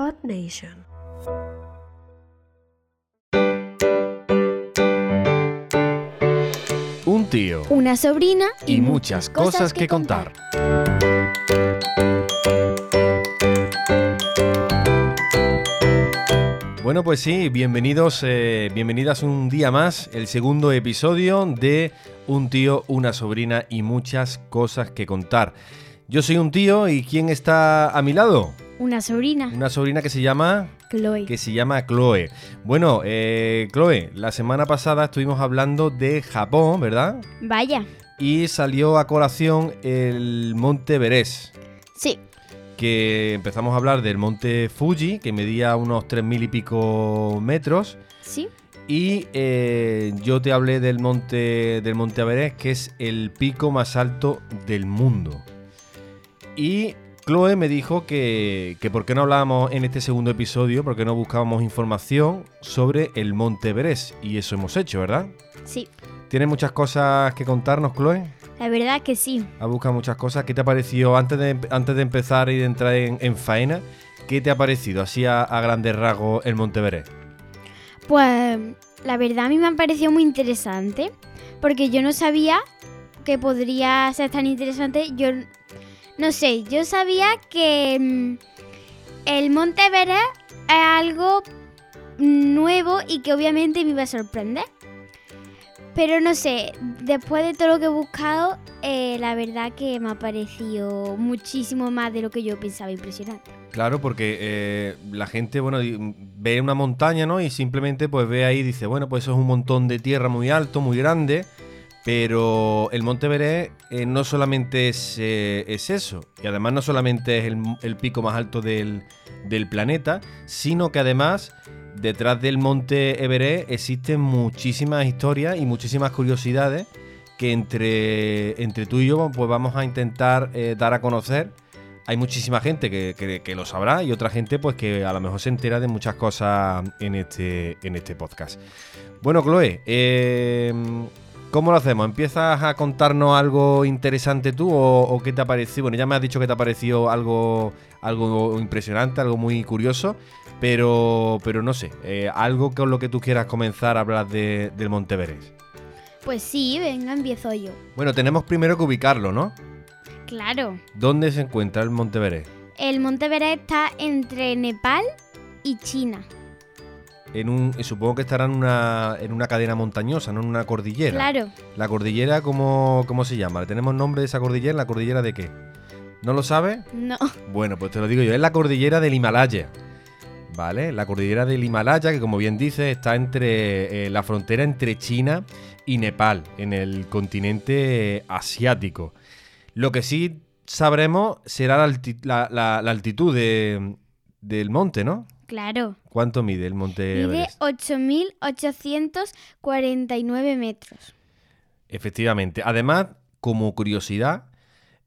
Odd Nation. Un tío Una sobrina y muchas cosas que contar. Bueno, pues sí, bienvenidos, eh, bienvenidas un día más, el segundo episodio de Un tío, una sobrina y muchas cosas que contar. Yo soy un tío y ¿quién está a mi lado? Una sobrina, Una sobrina que se llama Chloe. que se llama Chloe. Bueno, eh, Chloe, la semana pasada estuvimos hablando de Japón, ¿verdad? Vaya. Y salió a colación el monte Everest, Sí, que empezamos a hablar del monte Fuji, que medía unos 3.000 y pico metros. sí. Y eh, yo te hablé del monte, del monte Everest, que es el pico más alto del mundo. Y Chloe me dijo que, que por qué no hablábamos en este segundo episodio, por qué no buscábamos información sobre el monte Everest. Y eso hemos hecho, ¿verdad? Sí. ¿Tienes muchas cosas que contarnos, Chloe? La verdad que sí. Ha buscado muchas cosas. ¿Qué te ha parecido antes de, antes de empezar y de entrar en, en faena? ¿Qué te ha parecido así a, a grandes rasgos el monte Everest? Pues la verdad a mí me ha parecido muy interesante. Porque yo no sabía que podría ser tan interesante. Yo no sé, yo sabía que mm, el Monte Everest es algo nuevo y que obviamente me iba a sorprender. Pero no sé, después de todo lo que he buscado, eh, la verdad que me ha parecido muchísimo más de lo que yo pensaba impresionante. Claro, porque eh, la gente, bueno, ve una montaña, ¿no? Y simplemente pues ve ahí y dice, bueno, pues eso es un montón de tierra muy alto, muy grande. Pero el Monte Everest eh, no solamente es, eh, es eso, y además no solamente es el, el pico más alto del, del planeta, sino que además detrás del Monte Everest existen muchísimas historias y muchísimas curiosidades que entre, entre tú y yo pues vamos a intentar eh, dar a conocer hay muchísima gente que, que- que lo sabrá y otra gente pues que a lo mejor se entera de muchas cosas en este, en este podcast. Bueno, Chloe, eh, ¿cómo lo hacemos? ¿Empiezas a contarnos algo interesante tú o, o qué te ha parecido? Bueno, ya me has dicho que te ha parecido algo, algo impresionante, algo muy curioso, pero, pero no sé, eh, algo con lo que tú quieras comenzar a hablar de- del Monte Everest. Pues sí, venga, empiezo yo. Bueno, tenemos primero que ubicarlo, ¿no? Claro. ¿Dónde se encuentra el Monte Everest? El Monte Everest está entre Nepal y China. En un, supongo que estará en una, en una cadena montañosa, no en una cordillera. Claro. La cordillera, ¿cómo, ¿cómo se llama? ¿Tenemos nombre de esa cordillera? ¿La cordillera de qué? ¿No lo sabes? No. Bueno, pues te lo digo yo. Es la cordillera del Himalaya. ¿Vale? La cordillera del Himalaya, que como bien dices, está entre eh, la frontera entre China y Nepal, en el continente asiático. Lo que sí sabremos será la, alti- la- la- la altitud de- del monte, ¿no? Claro. ¿Cuánto mide el monte Mide Everest? 8.849 metros. Efectivamente. Además, como curiosidad,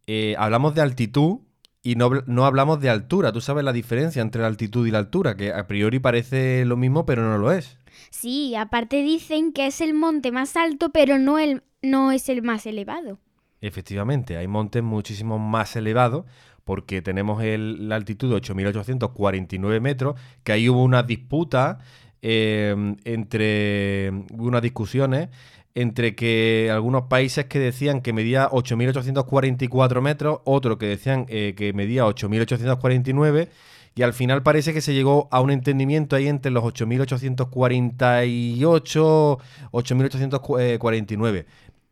eh, hablamos de altitud y no, no hablamos de altura. Tú sabes la diferencia entre la altitud y la altura, que a priori parece lo mismo, pero no lo es. Sí, aparte dicen que es el monte más alto, pero no, el, no es el más elevado. Efectivamente, hay montes muchísimo más elevados, porque tenemos la altitud de 8.849 metros, que ahí hubo una disputa eh, entre. unas discusiones entre que algunos países que decían que medía 8.844 metros, otros que decían eh, que medía 8.849, y al final parece que se llegó a un entendimiento ahí entre los 8.848, 8.849.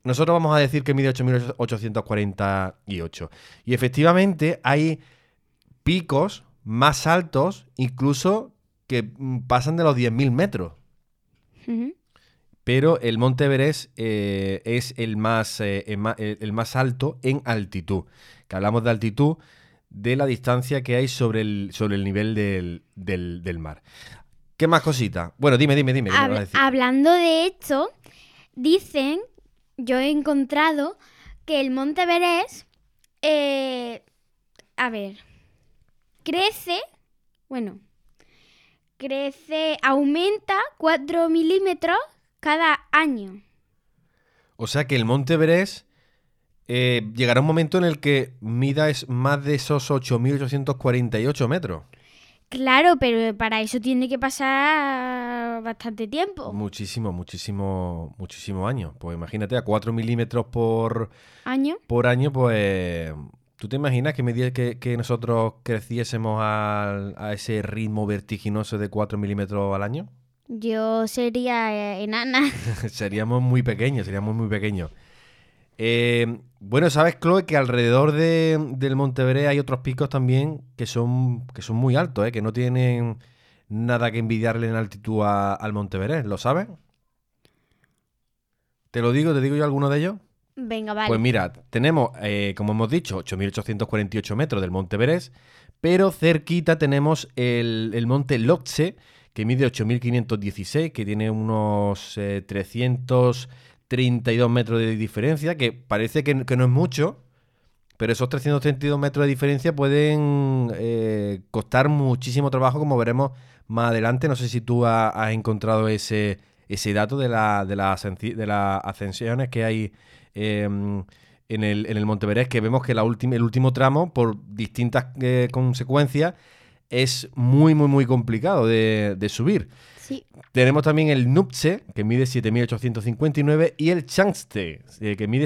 Nosotros vamos a decir que mide 8.848. Y efectivamente hay picos más altos, incluso que mm, pasan de los 10.000 metros. Pero el Monte Everest eh, es el más, eh, el ma- el- más alto en altitud. Que hablamos de altitud de la distancia que hay sobre el, sobre el nivel del, del- del mar. ¿Qué más cositas? Bueno, dime, dime, dime. hablando de esto, dicen, yo he encontrado que el Monte Everest, eh, a ver, crece, bueno, crece, aumenta 4 milímetros cada año. O sea que el Monte Everest eh, llegará un momento en el que mida es más de esos 8.848 metros. Claro, pero para eso tiene que pasar bastante tiempo. Muchísimo, muchísimo, muchísimo años. Pues imagínate, a 4 milímetros por ¿Año? por año, pues. ¿Tú te imaginas que, medida que, que nosotros creciésemos al- a ese ritmo vertiginoso de 4 milímetros al año? Yo sería eh, enana. seríamos muy pequeños, seríamos muy pequeños. Eh, bueno, sabes, Chloe, que alrededor de- del Monteveré hay otros picos también que son, que son muy altos, ¿eh? que no tienen nada que envidiarle en altitud a- al Monteveré, ¿lo sabes? ¿Te lo digo? ¿Te digo yo alguno de ellos? Venga, vale. Pues mira, tenemos, eh, como hemos dicho, 8.848 metros del Monte Everest, pero cerquita tenemos el, el Monte Lhotse, que mide 8.516, que tiene unos eh, 332 metros de diferencia, que parece que, que no es mucho, pero esos 332 metros de diferencia pueden eh, costar muchísimo trabajo, como veremos más adelante. No sé si tú ha- has encontrado ese, ese dato de, la, de, las ascensi- de las ascensiones que hay eh, en, el, en el Monte Everest, que vemos que la el último tramo, por distintas eh, consecuencias, es muy, muy, muy complicado de, de subir. Sí. Tenemos también el Nuptse, que mide 7.859, y el Changste, eh, que mide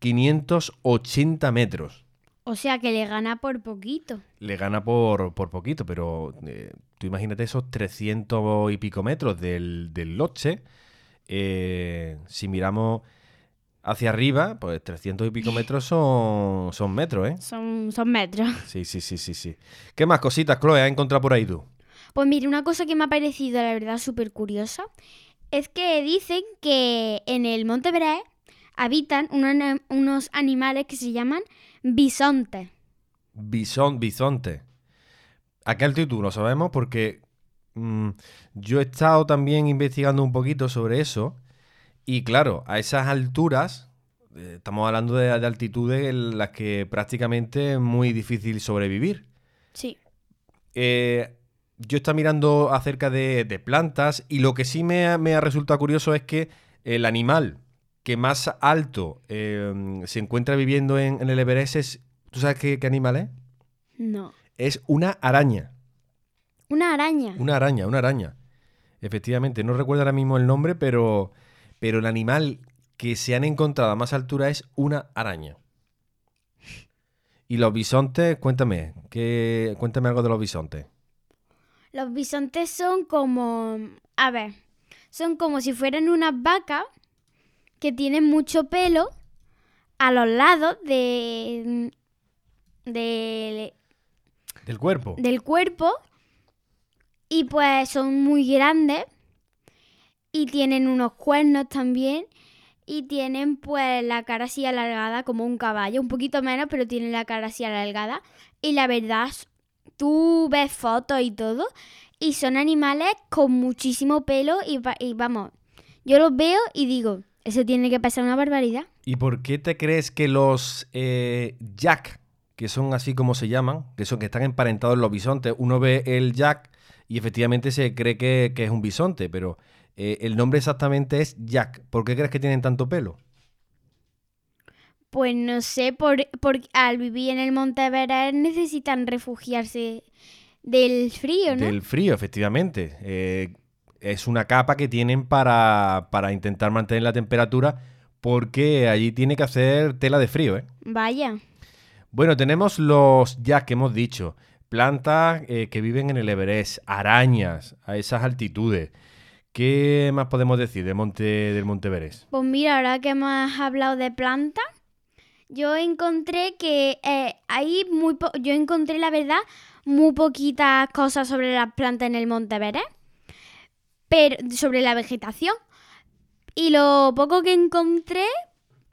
7.580 metros. O sea que le gana por poquito. Le gana por, por poquito, pero eh, tú imagínate esos 300 y pico metros del, del Lhotse. eh, si miramos hacia arriba, pues 300 y pico metros son, son metros, ¿eh? Son, son metros. Sí, sí, sí, sí, sí. ¿Qué más cositas, Chloe, has encontrado por ahí tú? Pues mire, una cosa que me ha parecido, la verdad, súper curiosa, es que dicen que en el Monte Everest habitan unos animales que se llaman bisontes. Bison, bisonte. Aquel altitud lo sabemos porque mm, yo he estado también investigando un poquito sobre eso. Y claro, a esas alturas, eh, estamos hablando de, de altitudes en las que prácticamente es muy difícil sobrevivir. Sí. Eh, yo estaba mirando acerca de, de plantas y lo que sí me me ha resultado curioso es que el animal que más alto eh, se encuentra viviendo en, en el Everest es... ¿Tú sabes qué, qué animal es? No. Es una araña. Una araña. Una araña, una araña. Efectivamente, no recuerdo ahora mismo el nombre, pero, pero el animal que se han encontrado a más altura es una araña. Y los bisontes, cuéntame, ¿qué, cuéntame algo de los bisontes. Los bisontes son como... A ver, son como si fueran unas vacas que tienen mucho pelo a los lados de, de, Del cuerpo. del cuerpo y pues son muy grandes y tienen unos cuernos también y tienen pues la cara así alargada como un caballo, un poquito menos, pero tienen la cara así alargada y la verdad tú ves fotos y todo y son animales con muchísimo pelo y, y vamos, yo los veo y digo, eso tiene que pasar una barbaridad. ¿Y por qué te crees que los eh, jack, que son así como se llaman, que son que están emparentados en los bisontes, uno ve el jack y efectivamente se cree que, que es un bisonte, pero eh, el nombre exactamente es jack. ¿Por qué crees que tienen tanto pelo? Pues no sé, por, por- al vivir en el Monte Everest necesitan refugiarse del frío, ¿no? Del frío, efectivamente. Eh, es una capa que tienen para, para intentar mantener la temperatura porque allí tiene que hacer tela de frío, ¿eh? Vaya. Bueno, tenemos los ya que hemos dicho, plantas eh, que viven en el Everest, arañas a esas altitudes. ¿Qué más podemos decir del monte, del monte Everest? Pues mira, ahora que hemos hablado de plantas, yo encontré que eh, hay muy po- yo encontré la verdad muy poquitas cosas sobre las plantas en el Monte Everest, pero sobre la vegetación. Y lo poco que encontré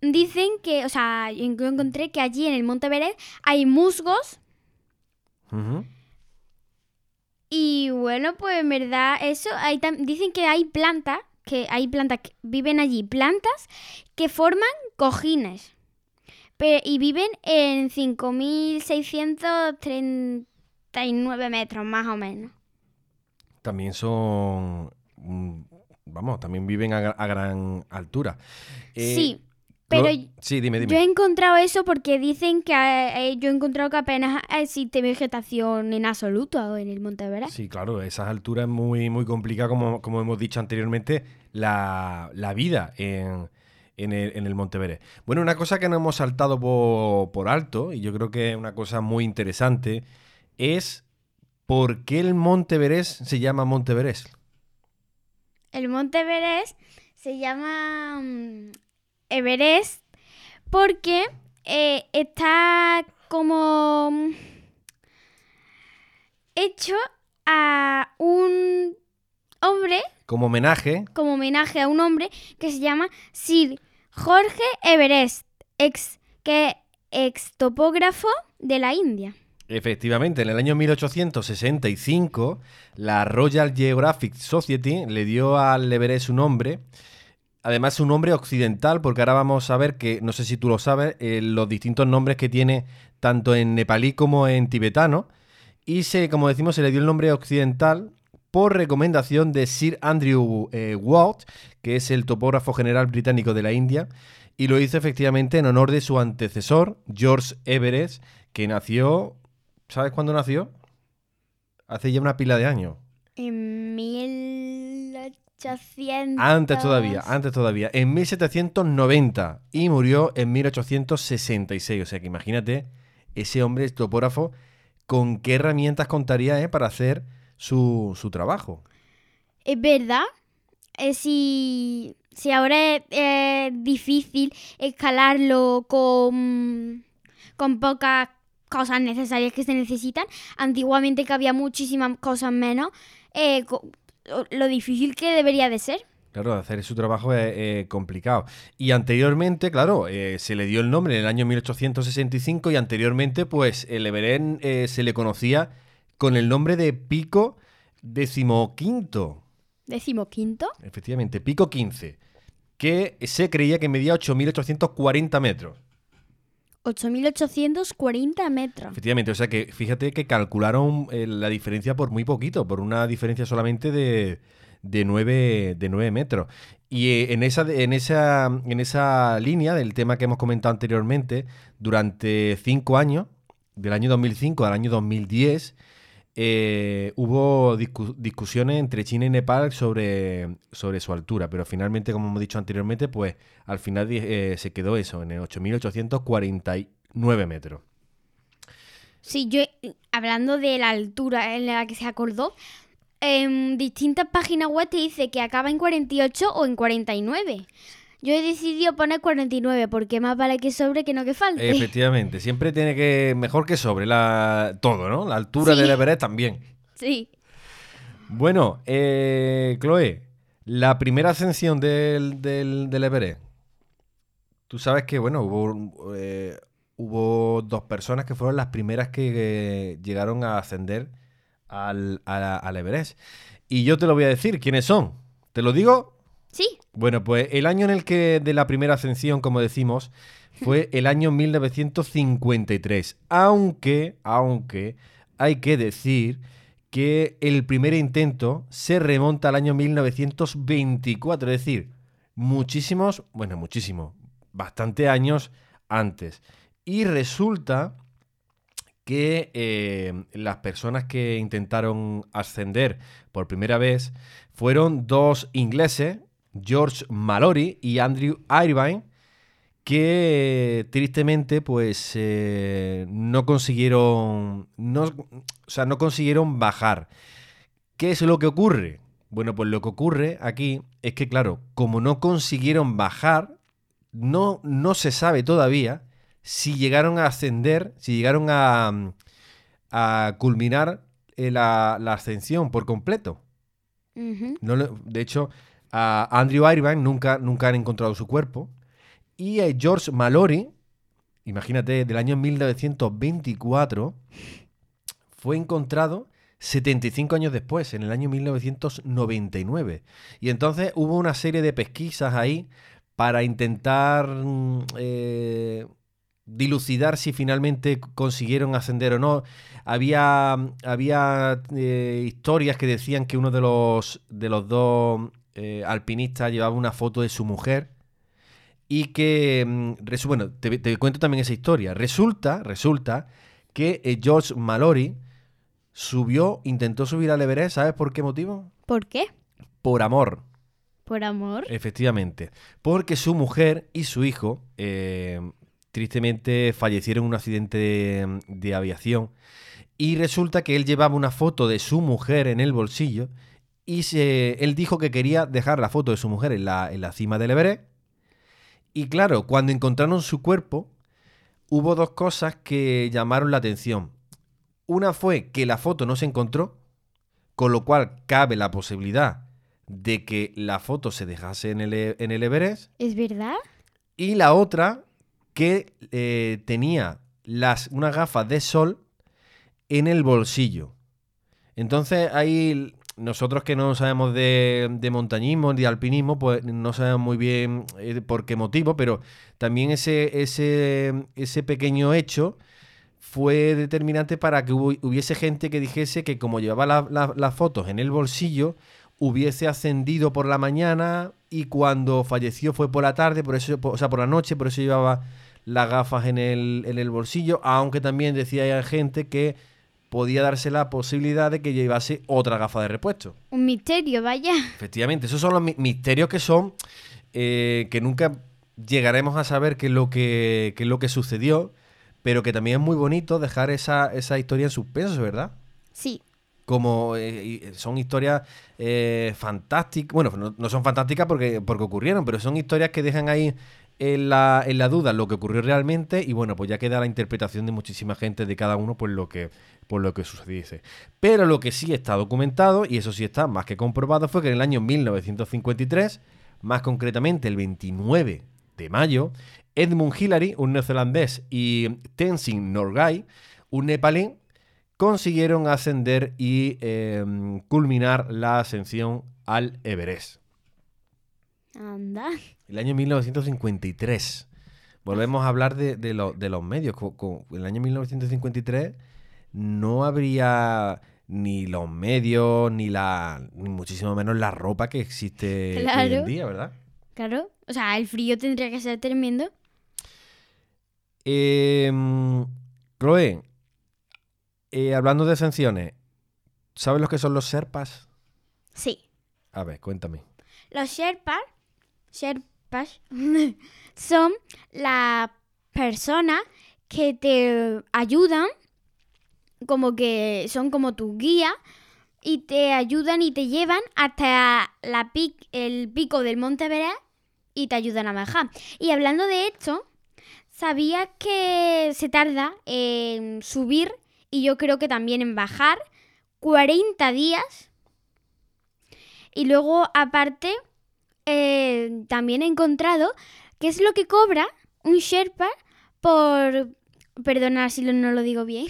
dicen que, o sea, yo encontré que allí en el Monte Everest hay musgos. Y bueno, pues en verdad eso, hay dicen que hay plantas, que hay plantas que viven allí, plantas que forman cojines. Pe- y viven en 5.639 metros más o menos. También son, vamos, también viven a, gra- a gran altura. Eh, sí, Pero sí, dime, dime. yo he encontrado eso porque dicen que eh, yo he encontrado que apenas existe vegetación en absoluto en el Monte Everest. Sí, claro, a esas alturas es muy, muy complicada, como, como hemos dicho anteriormente, la, la vida en, en el, en el Monte Everest. Bueno, una cosa que no hemos saltado por, por alto, y yo creo que es una cosa muy interesante, es por qué el Monte Everest se llama Monte Everest. El Monte Everest se llama mm, Everest porque eh, está como mm, hecho a un hombre, Como homenaje, como homenaje a un hombre que se llama Sir Jorge Everest, ex, que ex topógrafo de la India. Efectivamente, en el año 1865, la Royal Geographic Society le dio al Everest su nombre. Además, un nombre occidental, porque ahora vamos a ver que, no sé si tú lo sabes, eh, los distintos nombres que tiene tanto en nepalí como en tibetano. Y se, como decimos, se le dio el nombre occidental por recomendación de Sir Andrew eh, que es el topógrafo general británico de la India, y lo hizo efectivamente en honor de su antecesor, George Everest, que nació. ¿Sabes cuándo nació? Hace ya una pila de años. En 1800. Antes todavía, antes todavía. En 1790 y murió en 1866. O sea que imagínate ese hombre topógrafo con qué herramientas contaría eh, para hacer su, su trabajo. Es verdad. Eh, si, si ahora es eh, difícil escalarlo con, con pocas cosas necesarias que se necesitan, antiguamente que había muchísimas cosas menos, eh, lo difícil que debería de ser. Claro, hacer su trabajo es eh, complicado. Y anteriormente, claro, eh, se le dio el nombre en el año 1865 y anteriormente, pues, el Everest eh, se le conocía con el nombre de Pico Decimoquinto. Decimoquinto. Efectivamente, Pico 15, que se creía que medía 8.840 metros. 8.840 metros. Efectivamente, o sea que fíjate que calcularon eh, la diferencia por muy poquito, por una diferencia solamente de, de, 9, de 9 metros. Y eh, en, esa, en, esa, en esa línea del tema que hemos comentado anteriormente, durante 5 años, del año 2005 al año 2010, eh, hubo discu- discusiones entre China y Nepal sobre, sobre su altura, pero finalmente, como hemos dicho anteriormente, pues al final eh, se quedó eso, en el 8.849 metros. Sí, yo, hablando de la altura en la que se acordó, en distintas páginas web te dice que acaba en 48 o en 49. Yo he decidido poner 49 porque más vale que sobre que no que falte. Efectivamente, siempre tiene que, mejor que sobre la, todo, ¿no? La altura Sí. del Everest también. Sí. Bueno, eh, Chloe, la primera ascensión del, del, del Everest. Tú sabes que, bueno, hubo, eh, hubo dos personas que fueron las primeras que eh, llegaron a ascender al, a al Everest. Y yo te lo voy a decir, ¿quiénes son? ¿Te lo digo? Sí. Bueno, pues el año en el que de la primera ascensión, como decimos, fue el año 1953. Aunque, aunque hay que decir que el primer intento se remonta al año 1924, es decir, muchísimos, bueno, muchísimo, bastante años antes. Y resulta que eh, las personas que intentaron ascender por primera vez fueron dos ingleses, George Mallory y Andrew Irvine, que tristemente pues eh, no consiguieron no, o sea, no consiguieron bajar. ¿Qué es lo que ocurre? Bueno, pues lo que ocurre aquí es que claro, como no consiguieron bajar, no, no se sabe todavía si llegaron a ascender, si llegaron a, a culminar eh, la, la ascensión por completo. No de hecho, a Andrew Irvine nunca, nunca han encontrado su cuerpo. Y a George Mallory, imagínate, del año 1924, fue encontrado 75 años después, en el año 1999. Y entonces hubo una serie de pesquisas ahí para intentar mm, eh, dilucidar si finalmente consiguieron ascender o no. Había, había eh, historias que decían que uno de los, de los dos eh, alpinistas llevaba una foto de su mujer y que, mm, bueno, te, te cuento también esa historia. Resulta, resulta que eh, George Mallory subió, intentó subir al Everest, ¿sabes por qué motivo? ¿Por qué? Por amor. Por amor. Efectivamente. Porque su mujer y su hijo eh, tristemente fallecieron en un accidente de, de aviación. Y resulta que él llevaba una foto de su mujer en el bolsillo. Y se- él dijo que quería dejar la foto de su mujer en la, en la cima del Everest. Y claro, cuando encontraron su cuerpo, hubo dos cosas que llamaron la atención. Una fue que la foto no se encontró, con lo cual cabe la posibilidad de que la foto se dejase en el, en el Everest. ¿Es verdad? Y la otra, que eh, tenía las, unas gafas de sol en el bolsillo. Entonces ahí nosotros que no sabemos de, de montañismo, de alpinismo, pues no sabemos muy bien eh, por qué motivo, pero también ese, ese, ese pequeño hecho fue determinante para que hubiese gente que dijese que como llevaba la- la- las fotos en el bolsillo, hubiese ascendido por la mañana y cuando falleció fue por la tarde, por eso, o sea, por la noche, por eso llevaba las gafas en el, en el bolsillo, aunque también decía gente que podía darse la posibilidad de que llevase otra gafa de repuesto. Un misterio, vaya. Efectivamente, esos son los mi- misterios que son eh, que nunca llegaremos a saber qué es lo que, qué es lo que sucedió, pero que también es muy bonito dejar esa, esa historia en suspenso, ¿verdad? Sí. como eh, y son historias eh, fantásticas, bueno, no, no son fantásticas porque, porque ocurrieron, pero son historias que dejan ahí en la, en la duda lo que ocurrió realmente y bueno, pues ya queda la interpretación de muchísima gente de cada uno por lo que, por lo que sucediese. Pero lo que sí está documentado, y eso sí está más que comprobado, fue que en el año 1953, más concretamente el 29 de mayo, Edmund Hillary, un neozelandés, y Tenzin Norgay, un nepalí, consiguieron ascender y eh, culminar la ascensión al Everest. Anda. El año 1953. Volvemos a hablar de, de lo- de los medios. Co- co- En el año 1953 no habría ni los medios, ni la ni muchísimo menos la ropa que existe hoy en día, ¿verdad? Claro. O sea, el frío tendría que ser tremendo. Eh, Chloe, eh, hablando de ascensiones, ¿sabes lo que son los Serpas? Sí. A ver, cuéntame. Los Sherpas, Sherpas son las personas que te ayudan, como que son como tu guía, y te ayudan y te llevan hasta la pic- el pico del Monte Everest y te ayudan a bajar. Y hablando de esto, ¿sabías que se tarda en subir y yo creo que también en bajar 40 días? Y luego, aparte, eh, también he encontrado qué es lo que cobra un Sherpa por... Perdona si no lo digo bien.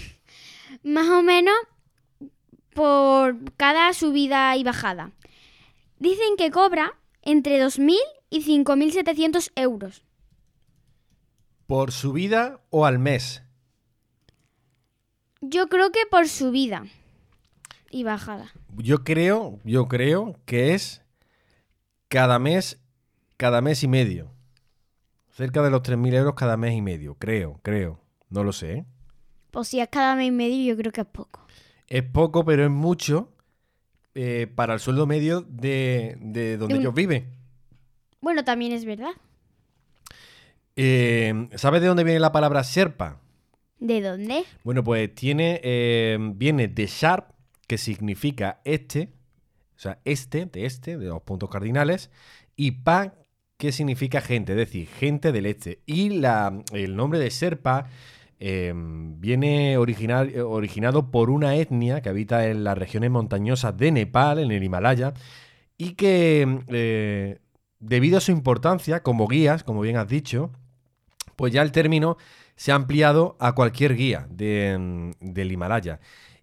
Más o menos por cada subida y bajada. Dicen que cobra entre 2.000 y 5.700 euros. ¿Por subida o al mes? Yo creo que por subida y bajada. Yo creo, yo creo que es cada mes, cada mes y medio. Cerca de los 3.000 euros cada mes y medio. Creo, creo. No lo sé. Si es cada mes y medio, yo creo que es poco. Es poco, pero es mucho eh, para el sueldo medio de, de donde De un- ellos viven. Bueno, también es verdad. Eh, ¿Sabes de dónde viene la palabra Sherpa? ¿De dónde? Bueno, pues tiene, eh, viene de Sharp, que significa este, o sea, este, de este, de los puntos cardinales, y Pa, que significa gente, es decir, gente del este. Y la, el nombre de Sherpa eh, viene eh, originado por una etnia que habita en las regiones montañosas de Nepal, en el Himalaya, y que eh, debido a su importancia como guías, como bien has dicho, pues ya el término se ha ampliado a cualquier guía de, mm, del Himalaya.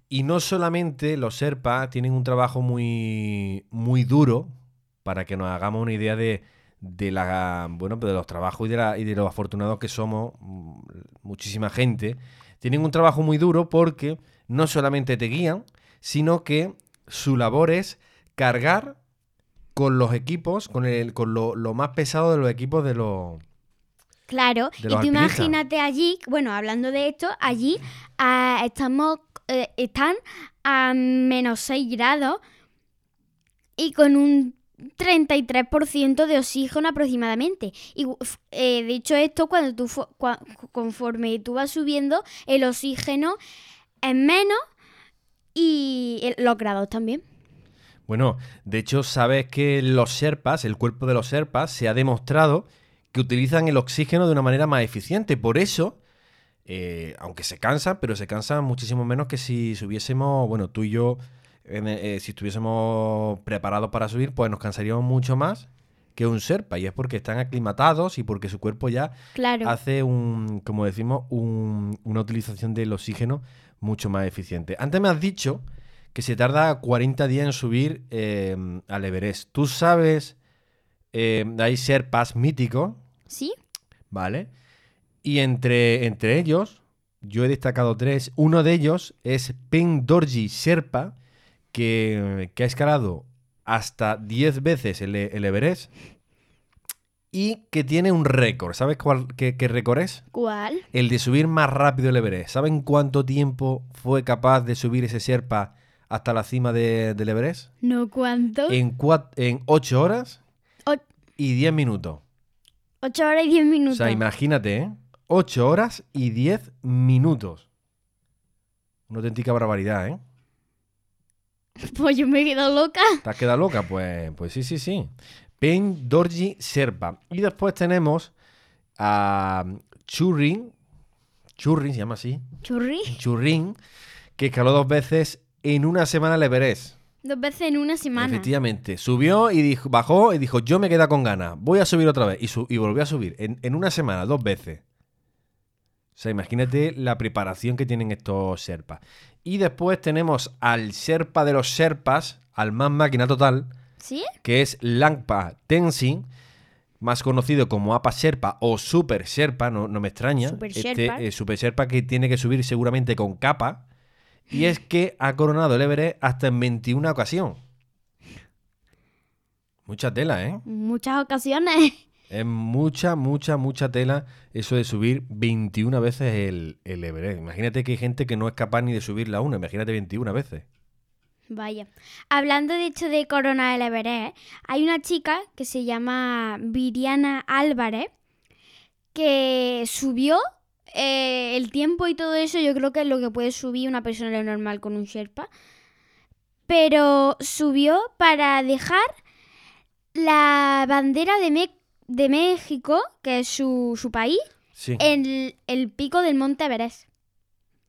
Y no solamente los Sherpa tienen un trabajo muy, muy duro, para que nos hagamos una idea de, de la, bueno, de los trabajos y de, la- y de los afortunados que somos, mm, muchísima gente, tienen un trabajo muy duro porque no solamente te guían, sino que su labor es cargar con los equipos, con, el, con lo, lo más pesado de los equipos de los, Claro, de y tú imagínate allí, bueno, hablando de esto, allí estamos, eh, están a menos 6 grados y con un 33% de oxígeno aproximadamente. Y eh, de hecho esto, cuando tú conforme tú vas subiendo, el oxígeno es menos y los grados también. Bueno, de hecho, sabes que los Sherpas, el cuerpo de los Sherpas, se ha demostrado que utilizan el oxígeno de una manera más eficiente. Por eso, eh, aunque se cansan, pero se cansan muchísimo menos que si subiésemos, bueno, tú y yo, en, eh, si estuviésemos preparados para subir, pues nos cansaríamos mucho más que un Sherpa. Y es porque están aclimatados y porque su cuerpo ya Claro. hace un, como decimos, un- una utilización del oxígeno mucho más eficiente. Antes me has dicho que se tarda 40 días en subir eh, al Everest. Tú sabes, eh, hay Sherpas míticos, ¿Sí? ¿vale? Y entre, entre ellos, yo he destacado tres. Uno de ellos es Pen Dorji Sherpa, que, que ha escalado hasta 10 veces el, el Everest y que tiene un récord. ¿Sabes cuál, qué, qué récord es? ¿Cuál? El de subir más rápido el Everest. ¿Saben cuánto tiempo fue capaz de subir ese Sherpa hasta la cima de- del Everest? ¿No cuánto? En, en 8 horas O- y 10 minutos. 8 horas y 10 O minutos. sea, imagínate, ¿eh? 8 horas y 10 minutos. Una auténtica barbaridad, ¿eh? Pues yo me he quedado loca. ¿Te has quedado loca? Pues, pues sí, sí, sí. Pen Dorji Sherpa. Y después tenemos a Churrin. Churrin se llama así. Churri. Churrin, que escaló dos veces en una semana el Everest. Dos veces en una semana. Efectivamente. Subió y dijo, bajó y dijo, yo me queda con ganas. Voy a subir otra vez. Y, su- y volvió a subir. En, en una semana, dos veces. O sea, imagínate la preparación que tienen estos Sherpas. Y después tenemos al Sherpa de los Sherpas, al más máquina total, ¿Sí? que es Langpa Tenzin, más conocido como Apa Sherpa o Super Sherpa, no, no me extraña. Super este Sherpa. eh, Super Sherpa que tiene que subir seguramente con capa. Y es que ha coronado el Everest hasta en 21 ocasiones. Mucha tela, ¿eh? Muchas ocasiones. Es mucha, mucha, mucha tela eso de subir 21 veces el, el Everest. Imagínate que hay gente que no es capaz ni de subirla una. Imagínate 21 veces. Vaya. Hablando de hecho de Corona del Everest, hay una chica que se llama Viriana Álvarez que subió eh, el tiempo y todo eso. Yo creo que es lo que puede subir una persona normal con un Sherpa. Pero subió para dejar la bandera de, Me- de México, que es su, su país, Sí. en el, el pico del Monte Everest.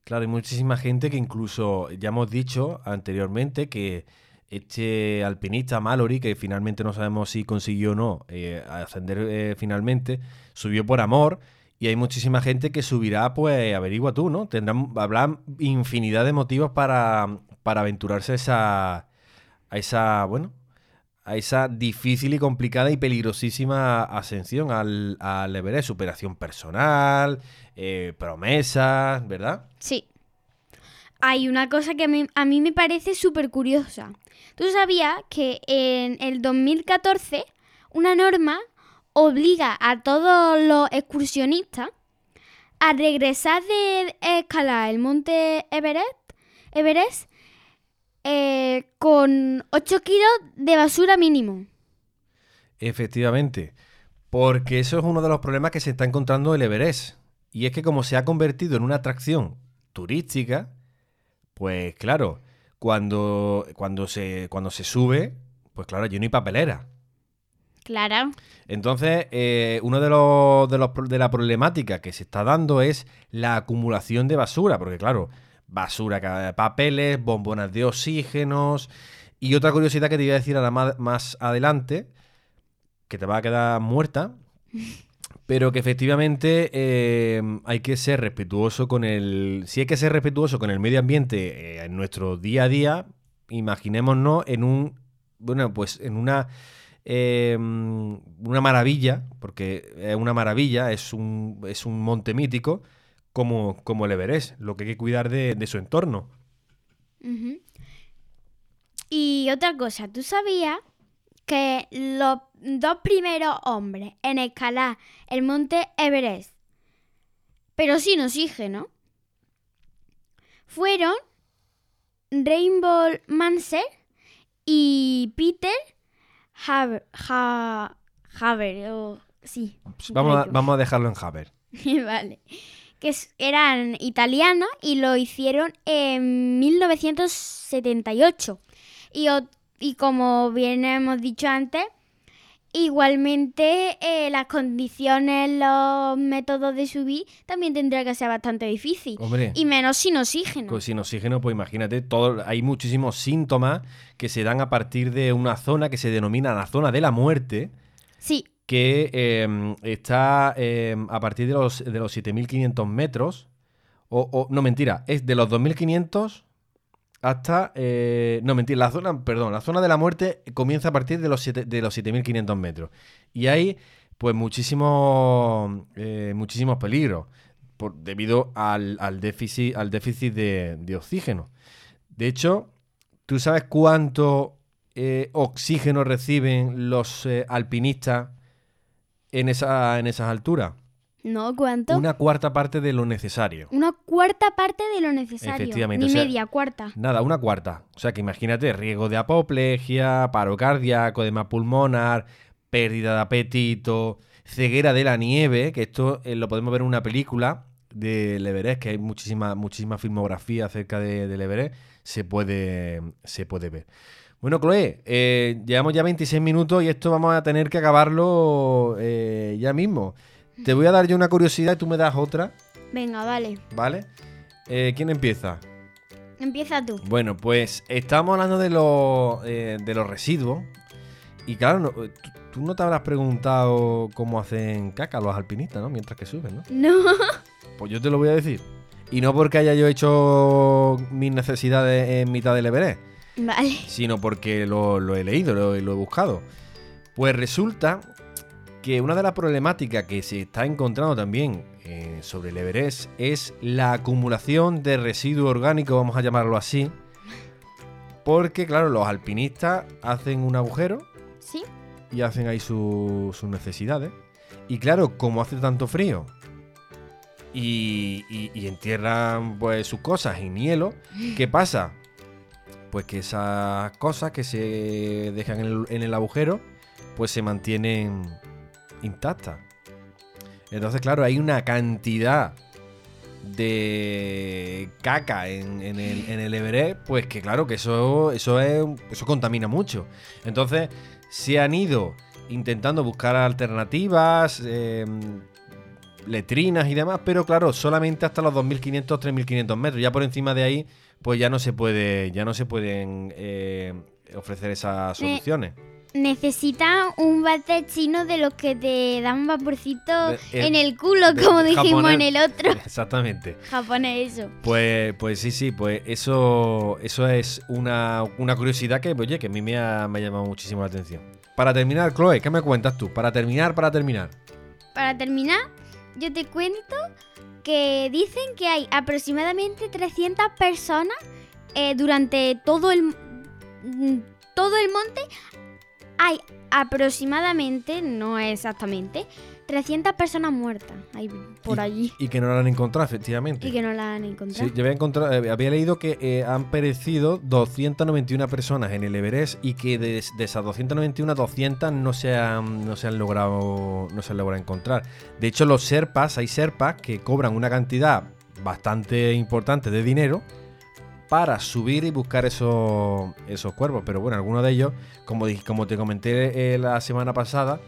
Claro, hay muchísima gente que incluso ya hemos dicho anteriormente que este alpinista Mallory, que finalmente no sabemos si consiguió o no eh, ascender eh, finalmente, subió por amor. Y hay muchísima gente que subirá, pues averigua tú, ¿no? Tendrán, habrá infinidad de motivos para, para aventurarse a esa, a esa, bueno, a esa difícil y complicada y peligrosísima ascensión al, al Everest. Superación personal, eh, promesas, ¿verdad? Sí. Hay una cosa que a mí, me parece súper curiosa. ¿Tú sabías que en el 2014 una norma obliga a todos los excursionistas a regresar de escalar el monte Everest, Everest eh, con 8 kilos de basura mínimo? Efectivamente, porque eso es uno de los problemas que se está encontrando el Everest. Y es que como se ha convertido en una atracción turística, pues claro, cuando, cuando, se, cuando se sube, pues claro, yo no hay papelera. Claro. Entonces, eh, uno de los, de los de la problemática que se está dando es la acumulación de basura, porque claro, basura, ca- papeles, bombonas de oxígenos. Y otra curiosidad que te iba a decir ahora más, más adelante, que te va a quedar muerta, pero que efectivamente eh, hay que ser respetuoso con el. Si hay que ser respetuoso con el medio ambiente eh, en nuestro día a día, imaginémonos en un. Bueno, pues en una. eh, una maravilla, porque es una maravilla, es un, es un monte mítico, como, como el Everest, lo que hay que cuidar de, de su entorno. Y otra cosa, ¿tú sabías que los dos primeros hombres en escalar el monte Everest, pero sin oxígeno, fueron Rainbow Manser y Peter Haber. Ha- Haber, o- sí. Vamos a, vamos a dejarlo en Haber. vale. Que eran italianos y lo hicieron en 1978. Y, y como bien hemos dicho antes, igualmente eh, las condiciones, los métodos de subir también tendría que ser bastante difícil. Hombre. Y menos sin oxígeno. Pues sin oxígeno, pues imagínate, todo, hay muchísimos síntomas que se dan a partir de una zona que se denomina la zona de la muerte, Sí, que eh, está eh, a partir de los, de los 7.500 metros, o, no mentira, es de los 2.500 hasta, eh, no mentira, la zona, perdón, la zona de la muerte comienza a partir de los, siete- de los 7.500 metros. Y hay pues muchísimos, eh, muchísimos peligros por, debido al, al déficit, al déficit de, de oxígeno. De hecho, ¿tú sabes cuánto eh, oxígeno reciben los alpinistas en, esa, en esas alturas? ¿no? ¿Cuánto? Una cuarta parte de lo necesario. Una cuarta parte de lo necesario. Efectivamente, Ni o sea- media, cuarta. Nada, una cuarta. O sea que imagínate, riesgo de apoplejía, paro cardíaco, edema pulmonar, pérdida de apetito, ceguera de la nieve, que esto eh, lo podemos ver en una película del Everest, que hay muchísima, muchísima filmografía acerca de, del Everest, se puede, se puede ver. Bueno, Chloe, eh, llevamos ya 26 minutos y esto vamos a tener que acabarlo eh, ya mismo. Te voy a dar yo una curiosidad y tú me das otra, Venga, vale. ¿vale? Eh, ¿Quién empieza? Empieza tú. Bueno, pues estamos hablando de, los de los residuos. Y claro, no- tú, tú no te habrás preguntado cómo hacen caca los alpinistas, ¿no? Mientras que suben, ¿no? No. Pues yo te lo voy a decir. Y no porque haya yo hecho mis necesidades en mitad del Everest, Vale. sino porque lo, lo he leído, lo, lo he buscado. Pues resulta que una de las problemáticas que se está encontrando también eh, sobre el Everest es la acumulación de residuos orgánicos, vamos a llamarlo así. Porque, claro, los alpinistas hacen un agujero ¿Sí? y hacen ahí su- sus necesidades. Y claro, como hace tanto frío y, y- y entierran pues sus cosas en hielo, ¿qué pasa? Pues que esas cosas que se dejan en el, agujero, pues se mantienen intactas. Entonces, claro, hay una cantidad de caca en, el, Everest, pues que claro, que eso, eso, es, eso contamina mucho. Entonces, se han ido intentando buscar alternativas, eh, letrinas y demás, pero claro, solamente hasta los 2.500, 3.500 metros. Ya por encima de ahí, pues ya no se puede, ya no se pueden eh, ofrecer esas soluciones. Necesitas un bate chino de los que te dan vaporcito De- eh, en el culo, de- como dijimos japonés. en el otro. Exactamente. Japonés, eso. Pues, pues sí, sí, pues eso, eso es una, una curiosidad que, oye, que a mí me ha, me ha llamado muchísimo la atención. Para terminar, Chloe, ¿qué me cuentas tú? Para terminar, para terminar. Para terminar, yo te cuento que dicen que hay aproximadamente 300 personas eh, durante todo el, mm, todo el monte. Hay aproximadamente, no exactamente, 300 personas muertas ahí por allí Y que no lo han encontrado, efectivamente. y que no la han encontrado. Sí, yo había, encontrado- eh, había leído que eh, han perecido 291 personas en el Everest y que de, de esas 291, 200 no se han, no se han logrado no se han logrado encontrar. De hecho, los Serpas, hay Serpas que cobran una cantidad bastante importante de dinero para subir y buscar esos, esos cuervos. Pero bueno, algunos de ellos, como, dije- como te comenté eh, la semana pasada,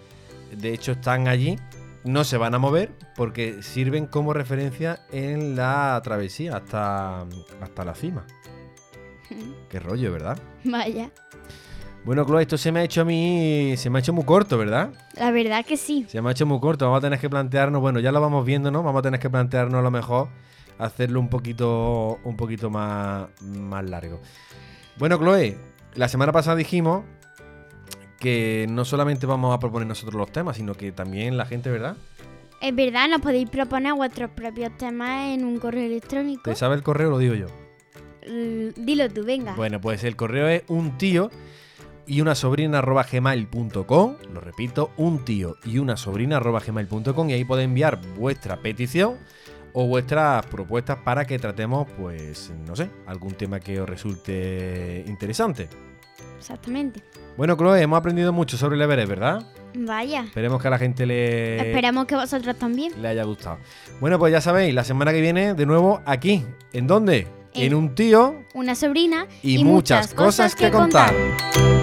de hecho están allí, no se van a mover porque sirven como referencia en la travesía hasta, hasta la cima. Qué rollo, ¿verdad? Vaya, Bueno, Chloe, esto se me ha hecho a mí, se me ha hecho muy corto, ¿verdad? la verdad que sí. Se me ha hecho muy corto, vamos a tener que plantearnos, bueno, ya lo vamos viendo, ¿no? Vamos a tener que plantearnos a lo mejor hacerlo un poquito, un poquito más, más largo. Bueno, Chloe, la semana pasada dijimos que no solamente vamos a proponer nosotros los temas, sino que también la gente, ¿verdad? Es verdad, nos podéis proponer vuestros propios temas en un correo electrónico. ¿Te sabe el correo? Lo digo yo. L- Dilo tú, venga. Bueno, pues el correo es un tío, y una sobrina arroba gmail.com. Lo repito, un tío y una sobrina arroba gmail.com. Y ahí podéis enviar vuestra petición o vuestras propuestas para que tratemos, pues, no sé, algún tema que os resulte interesante. Exactamente. Bueno, Chloe, hemos aprendido mucho sobre el Everest, ¿verdad? Vaya. Esperemos que a la gente le. Esperamos que vosotros también. Le haya gustado. Bueno, pues ya sabéis, la semana que viene, de nuevo, aquí. ¿En dónde? En, un tío. Una sobrina. Y, muchas, cosas, que, contar. contar.